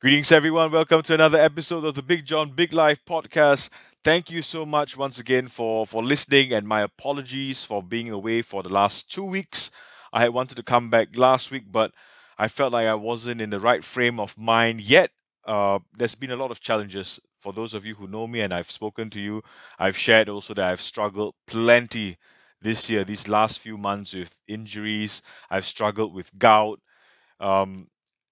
Greetings, everyone. Welcome to another episode of the Big John Big Life podcast. Thank you so much once again for, for listening, and my apologies for being away for the last two weeks. I had wanted to come back last week, but I felt like I wasn't in the right frame of mind yet. Uh, there's been a lot of challenges. For those of you who know me and I've spoken to you, I've shared also that I've struggled plenty this year, these last few months with injuries. I've struggled with gout. Um,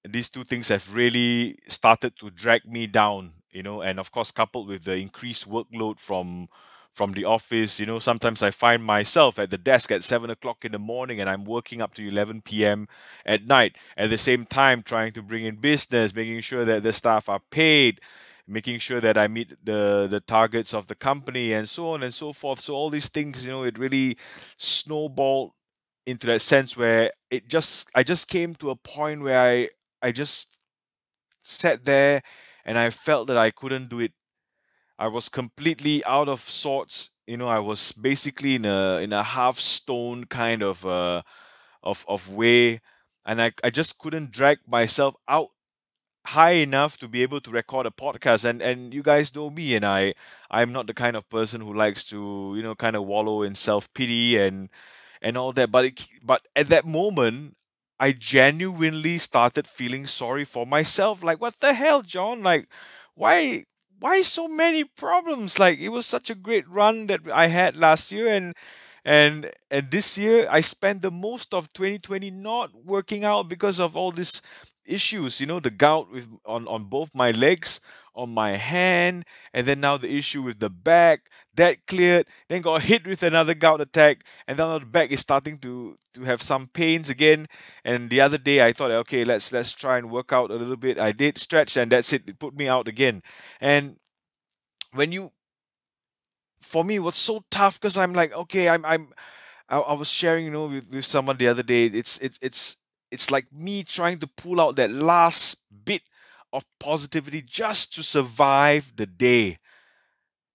these two things have really started to drag me down, you know, and of course, coupled with the increased workload from from the office, you know, sometimes I find myself at the desk at seven o'clock in the morning and I'm working up to 11 p.m. at night. At the same time, trying to bring in business, making sure that the staff are paid, making sure that I meet the the targets of the company and so on and so forth. So all these things, you know, it really snowballed into that sense where it just I just came to a point where I I just sat there and I felt that I couldn't do it. I was completely out of sorts. You know, I was basically in a in a half stone kind of uh of of way and I, I just couldn't drag myself out high enough to be able to record a podcast and and you guys know me and I I'm not the kind of person who likes to you know kind of wallow in self-pity and and all that but it, but at that moment I genuinely started feeling sorry for myself like what the hell John? Like why why so many problems? Like it was such a great run that I had last year and and and this year I spent the most of 2020 not working out because of all these issues you know the gout with on on both my legs on my hand and then now the issue with the back that cleared then got hit with another gout attack and then the back is starting to to have some pains again. And the other day i thought okay let's let's try and work out a little bit. I did stretch and that's it. It put me out again. And when you for me was so tough because i'm like okay i'm i'm I, I was sharing you know with, with someone the other day. It's it's it's it's like me trying to pull out that last bit of positivity just to survive the day.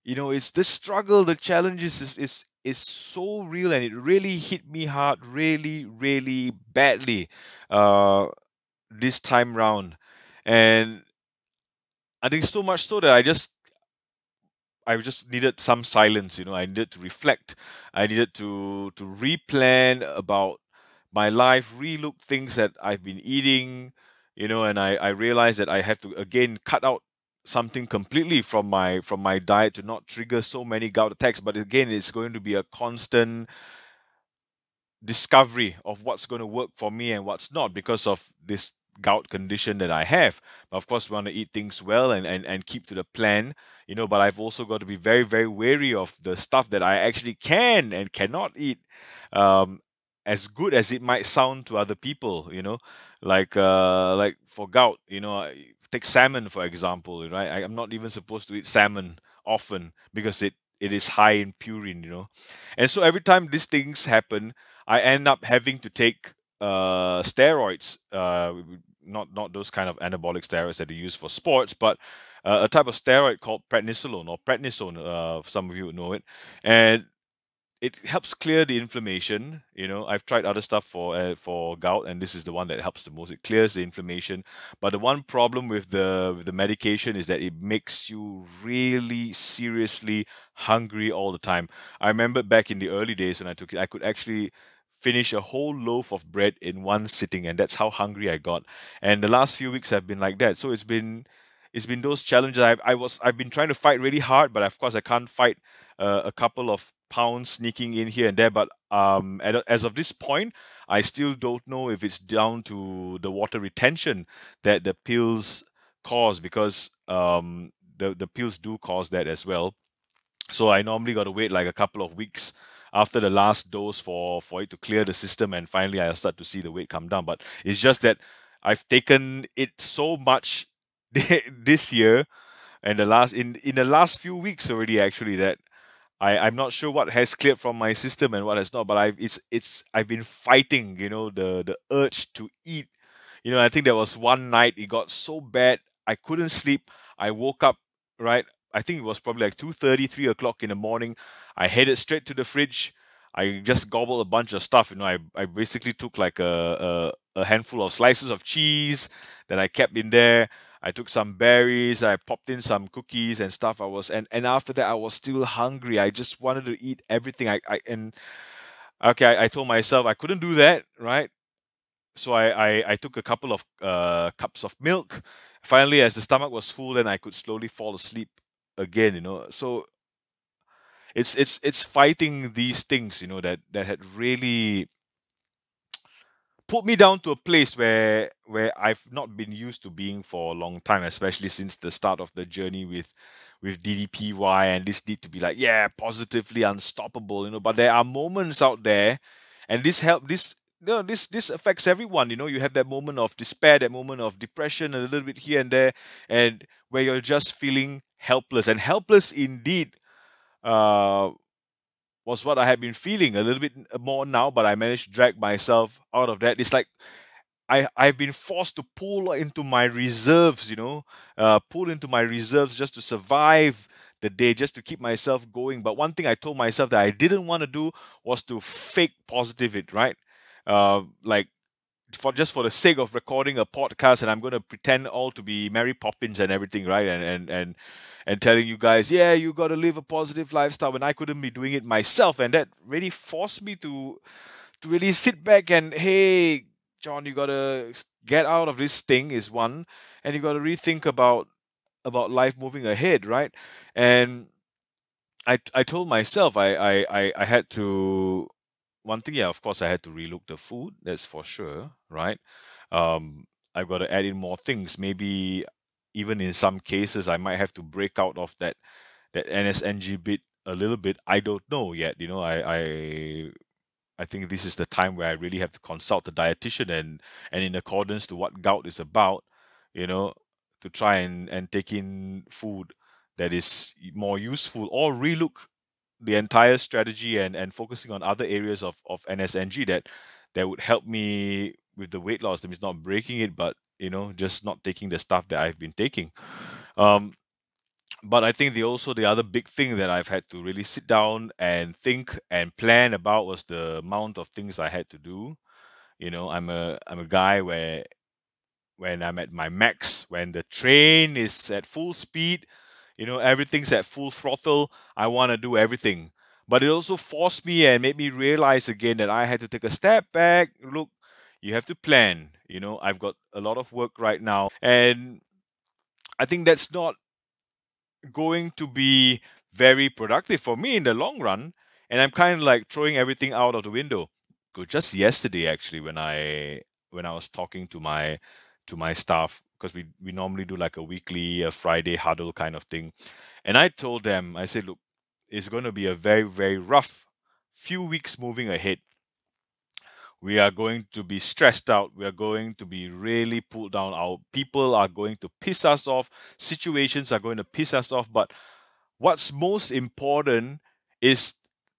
You know, it's the struggle, the challenges is, is is so real and it really hit me hard, really, really badly uh this time round. And I think so much so that I just I just needed some silence, you know, I needed to reflect. I needed to to replan about my life, relook things that I've been eating, you know, and I, I realized that I have to again cut out something completely from my from my diet to not trigger so many gout attacks. But again, it's going to be a constant discovery of what's going to work for me and what's not because of this gout condition that I have. But of course, we want to eat things well and, and, and keep to the plan, you know. But I've also got to be very, very wary of the stuff that I actually can and cannot eat. Um, as good as it might sound to other people, you know, like uh, like for gout, you know, take salmon for example, right? I, I'm not even supposed to eat salmon often because it it is high in purine, you know, and so every time these things happen, I end up having to take uh, steroids, uh, not not those kind of anabolic steroids that you use for sports, but uh, a type of steroid called prednisolone or prednisone. Uh, some of you would know it, and it helps clear the inflammation. You know, I've tried other stuff for uh, for gout, and this is the one that helps the most. It clears the inflammation. But the one problem with the with the medication is that it makes you really seriously hungry all the time. I remember back in the early days when I took it, I could actually finish a whole loaf of bread in one sitting, and that's how hungry I got. And the last few weeks have been like that. So it's been it's been those challenges. I I was I've been trying to fight really hard, but of course I can't fight uh, a couple of pounds sneaking in here and there. But um, as of this point, I still don't know if it's down to the water retention that the pills cause because um, the the pills do cause that as well. So I normally got to wait like a couple of weeks after the last dose for for it to clear the system, and finally I start to see the weight come down. But it's just that I've taken it so much this year and the last in in the last few weeks already actually that I, I'm not sure what has cleared from my system and what has not, but I've it's it's I've been fighting, you know, the the urge to eat. You know, I think there was one night it got so bad I couldn't sleep. I woke up, right? I think it was probably like 2:30, 3 o'clock in the morning. I headed straight to the fridge. I just gobbled a bunch of stuff. You know, I, I basically took like a, a, a handful of slices of cheese that I kept in there. I took some berries, I popped in some cookies and stuff. I was and and after that I was still hungry. I just wanted to eat everything. I, I and okay, I, I told myself I couldn't do that, right? So I, I, I took a couple of uh, cups of milk. Finally, as the stomach was full, then I could slowly fall asleep again. You know, so it's it's it's fighting these things. You know that that had really put me down to a place where where I've not been used to being for a long time, especially since the start of the journey with with DDPY and this need to be like, yeah, positively unstoppable, you know. But there are moments out there, and this help this you know, this this affects everyone. You know, you have that moment of despair, that moment of depression, a little bit here and there, and where you're just feeling helpless and helpless indeed. Uh, was what I had been feeling a little bit more now, but I managed to drag myself out of that. It's like I I've been forced to pull into my reserves, you know, uh, pull into my reserves just to survive the day, just to keep myself going. But one thing I told myself that I didn't want to do was to fake positive it, right? Uh, like for just for the sake of recording a podcast, and I'm going to pretend all to be Mary Poppins and everything, right? And and and and telling you guys, yeah, you got to live a positive lifestyle when I couldn't be doing it myself. And that really forced me to to really sit back and, hey, John, you got to get out of this thing is one, and you got to rethink about about life moving ahead, right? And I I told myself I I I, I had to one thing, yeah, of course, I had to relook the food. That's for sure, right? Um, I've got to add in more things. Maybe even in some cases I might have to break out of that that NSNG bit a little bit. I don't know yet. You know, I I I think this is the time where I really have to consult the dietitian and and in accordance to what gout is about, you know, to try and and take in food that is more useful or relook the entire strategy and and focusing on other areas of of NSNG that that would help me with the weight loss. That means not breaking it, but you know, just not taking the stuff that I've been taking. Um, but I think the also the other big thing that I've had to really sit down and think and plan about was the amount of things I had to do. You know, I'm a I'm a guy where when I'm at my max, when the train is at full speed, you know, everything's at full throttle, I want to do everything. But it also forced me and made me realize again that I had to take a step back, look, you have to plan. You know, I've got a lot of work right now, and I think that's not going to be very productive for me in the long run. And I'm kind of like throwing everything out of the window. Just yesterday, actually, when I when I was talking to my to my staff, because we we normally do like a weekly, a Friday huddle kind of thing, and I told them, I said, look, it's going to be a very very rough few weeks moving ahead we are going to be stressed out. We are going to be really pulled down. Our people are going to piss us off. Situations are going to piss us off. But what's most important is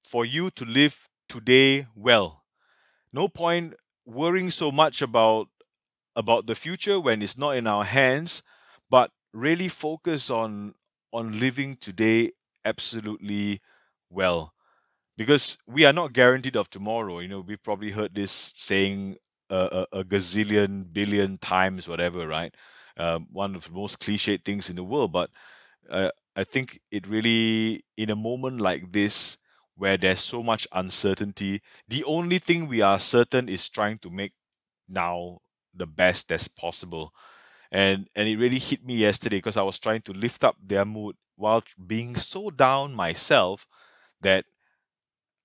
for you to live today well. No point worrying so much about about the future when it's not in our hands, but really focus on on living today absolutely well because we are not guaranteed of tomorrow. You know, we probably heard this saying a, a, a gazillion, billion times, whatever, right? Um, one of the most cliched things in the world, but uh, I think it really, in a moment like this, where there's so much uncertainty, the only thing we are certain is trying to make now the best as possible. And and it really hit me yesterday because I was trying to lift up their mood while being so down myself that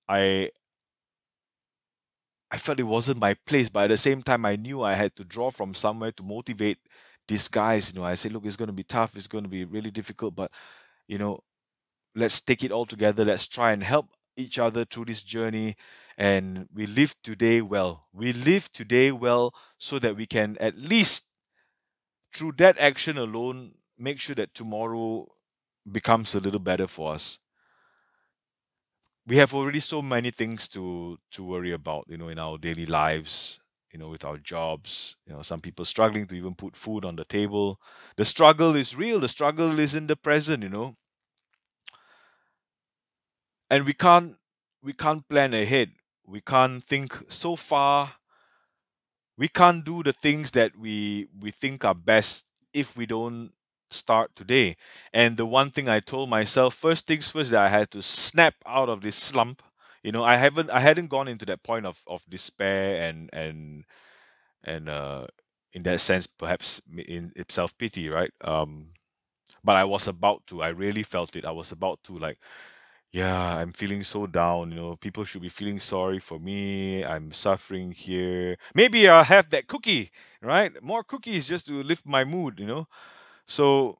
I I felt it wasn't my place, but at the same time, I knew I had to draw from somewhere to motivate these guys. You know, I said, look, it's going to be tough, it's going to be really difficult, but you know, let's take it all together. Let's try and help each other through this journey, and we live today well. We live today well so that we can at least, through that action alone, make sure that tomorrow becomes a little better for us we have already so many things to to worry about you know in our daily lives you know with our jobs you know some people struggling to even put food on the table. The struggle is real the struggle is in the present you know. And we can't we can't plan ahead. We can't think so far. We can't do the things that we we think are best if we don't start today? And the one thing I told myself, first things first, that I had to snap out of this slump. You know, I haven't, I hadn't gone into that point of of despair and and and uh, in that sense, perhaps in self pity, right? Um, but I was about to. I really felt it. I was about to like yeah, I'm feeling so down. You know, people should be feeling sorry for me. I'm suffering here. Maybe I'll have that cookie, right? More cookies just to lift my mood, you know. So,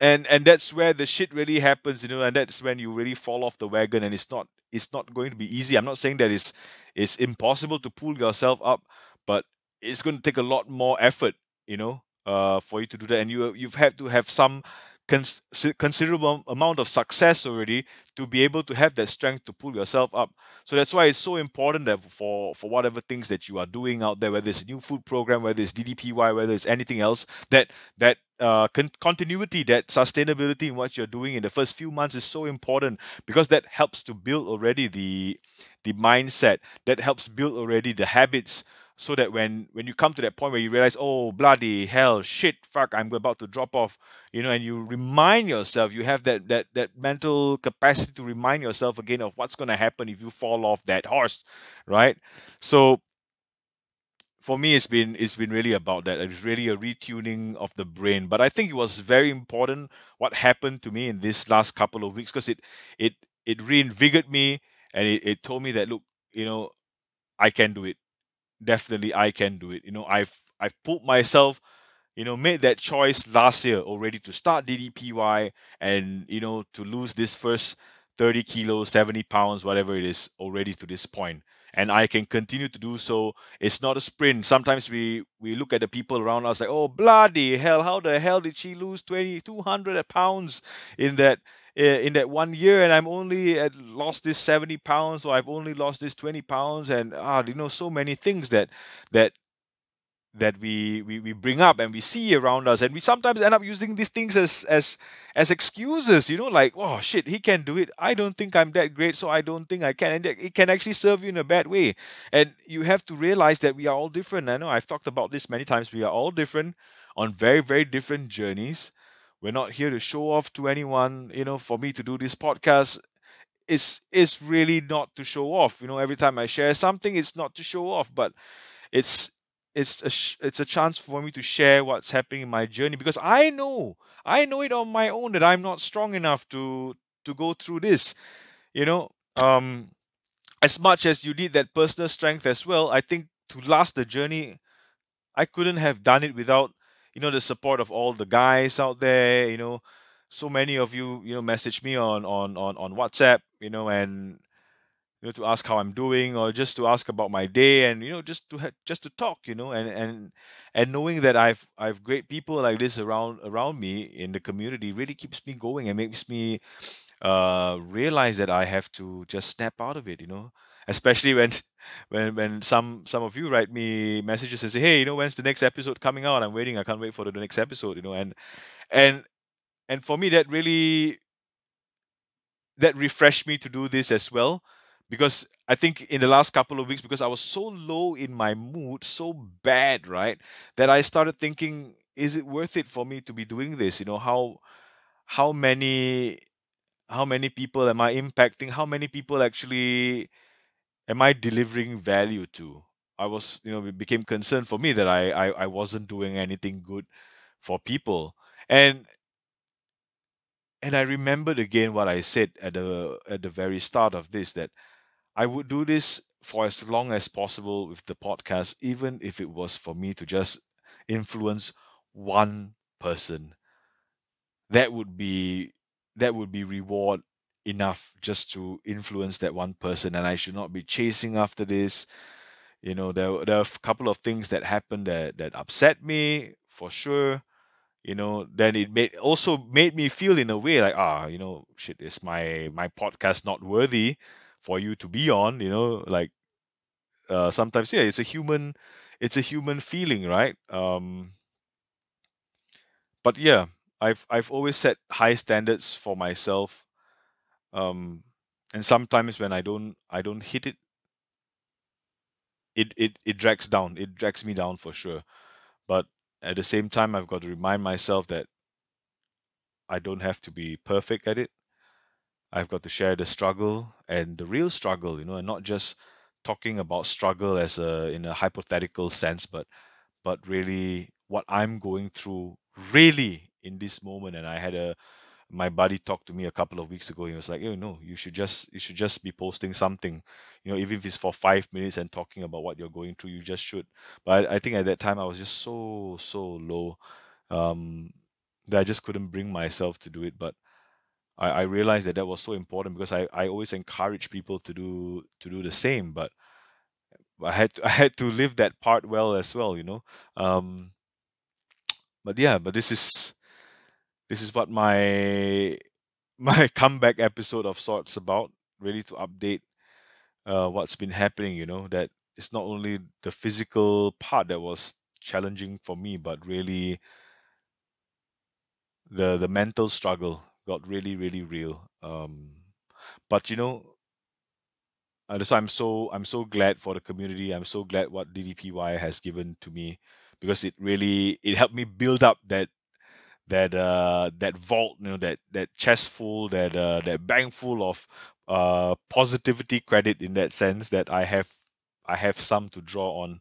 and and that's where the shit really happens, you know, and that's when you really fall off the wagon, and it's not it's not going to be easy. I'm not saying that it's it's impossible to pull yourself up, but it's going to take a lot more effort, you know, uh, for you to do that, and you you've had to have some cons- considerable amount of success already to be able to have that strength to pull yourself up. So that's why it's so important that for for whatever things that you are doing out there, whether it's a new food program, whether it's DDPY, whether it's anything else, that that uh, con- continuity, that sustainability in what you're doing in the first few months is so important because that helps to build already the the mindset that helps build already the habits so that when when you come to that point where you realize oh bloody hell shit fuck i'm about to drop off you know and you remind yourself you have that that that mental capacity to remind yourself again of what's going to happen if you fall off that horse right? So for me it's been it's been really about that. It's really a retuning of the brain. But i think it was very important what happened to me in this last couple of weeks because it it it reinvigorated me and it, it told me that look you know i can do it definitely I can do it. You know, I've I've put myself, you know, made that choice last year already to start DDPY and you know to lose this first 30 kilos, 70 pounds, whatever it is, already to this point. And I can continue to do so. It's not a sprint. Sometimes we we look at the people around us like, oh bloody hell, how the hell did she lose 20, 200 pounds in that in that one year and I'm only at lost this 70 pounds or I've only lost this 20 pounds and ah you know so many things that that that we, we we bring up and we see around us and we sometimes end up using these things as as as excuses you know like oh shit he can do it. I don't think i'm that great so i don't think i can. And it can actually serve you in a bad way. And you have to realize that we are all different. I know i've talked about this many times. We are all different on very very different journeys we're not here to show off to anyone. You know, for me to do this podcast is is really not to show off. You know, every time I share something, it's not to show off, but it's it's a sh- it's a chance for me to share what's happening in my journey because I know I know it on my own that I'm not strong enough to to go through this. You know, um, as much as you need that personal strength as well, I think to last the journey, I couldn't have done it without you know the support of all the guys out there you know? So many of you you know message me on on on, on whatsapp you know and you know to ask how i'm doing or just to ask about my day and you know just to ha- just to talk you know? And and and knowing that i've i've great people like this around around me in the community really keeps me going and makes me uh realize that i have to just snap out of it you know? Especially when when when some some of you write me messages and say, "Hey, you know, when's the next episode coming out? I'm waiting. I can't wait for the next episode." You know, and and and for me, that really that refreshed me to do this as well because I think in the last couple of weeks, because I was so low in my mood, so bad, right, that I started thinking, is it worth it for me to be doing this? You know, how how many how many people am I impacting? How many people actually am I delivering value to? I was, you know, it became concerned for me that I, I, I wasn't doing anything good for people. And and I remembered again what I said at the at the very start of this that I would do this for as long as possible with the podcast, even if it was for me to just influence one person. That would be that would be reward enough just to influence that one person and I should not be chasing after this. You know, there, there are a couple of things that happened that, that upset me for sure. You know, then it made also made me feel in a way like, ah, you know, shit, is my my podcast not worthy for you to be on, you know, like uh sometimes yeah, it's a human it's a human feeling, right? Um but yeah, I've I've always set high standards for myself um, and sometimes when I don't I don't hit it, it it it drags down. It drags me down for sure. But at the same time, I've got to remind myself that I don't have to be perfect at it. I've got to share the struggle and the real struggle, you know, and not just talking about struggle as a in a hypothetical sense, but but really what I'm going through really in this moment. And I had a my buddy talked to me a couple of weeks ago. He was like, "You know, you should just you should just be posting something, you know, even if it's for five minutes and talking about what you're going through. You just should." But I, I think at that time I was just so so low um, that I just couldn't bring myself to do it. But I, I realized that that was so important because I, I always encourage people to do to do the same. But I had to, I had to live that part well as well, you know. Um, but yeah, but this is this is what my my comeback episode of sorts about. Really to update uh, what's been happening. You know that it's not only the physical part that was challenging for me, but really the the mental struggle got really really real. Um, but you know, uh, why I'm so I'm so glad for the community. I'm so glad what DDPY has given to me because it really it helped me build up that that uh that vault you know that that chest full that uh that bank full of uh positivity credit in that sense that I have I have some to draw on.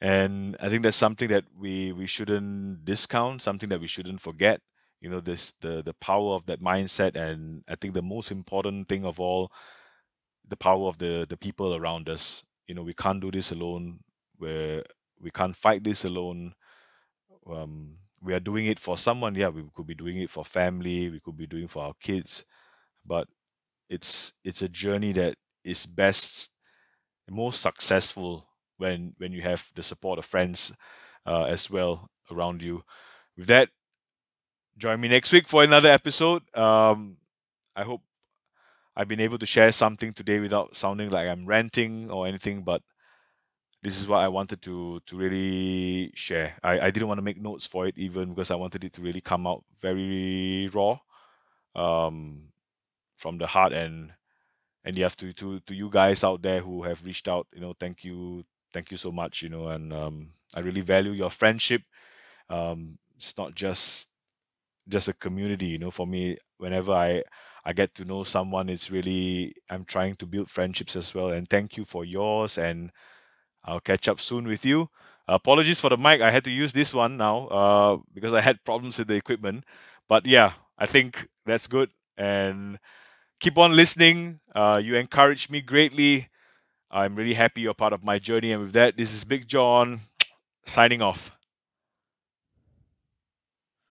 And I think that's something that we we shouldn't discount something that we shouldn't forget you know this the the power of that mindset and I think the most important thing of all the power of the the people around us. You know we can't do this alone where we can't fight this alone. Um we are doing it for someone yeah we could be doing it for family we could be doing for our kids but it's it's a journey that is best most successful when when you have the support of friends uh, as well around you. With that join me next week for another episode. Um i hope i've been able to share something today without sounding like i'm ranting or anything but this is what I wanted to to really share. I, I didn't want to make notes for it even because I wanted it to really come out very raw, um, from the heart and and you have to to to you guys out there who have reached out. You know, thank you, thank you so much. You know, and um, I really value your friendship. Um, it's not just just a community. You know, for me, whenever I I get to know someone, it's really I'm trying to build friendships as well. And thank you for yours and I'll catch up soon with you. Apologies for the mic. I had to use this one now uh, because I had problems with the equipment. But yeah, I think that's good. And keep on listening. Uh, you encourage me greatly. I'm really happy you're part of my journey. And with that, this is Big John signing off.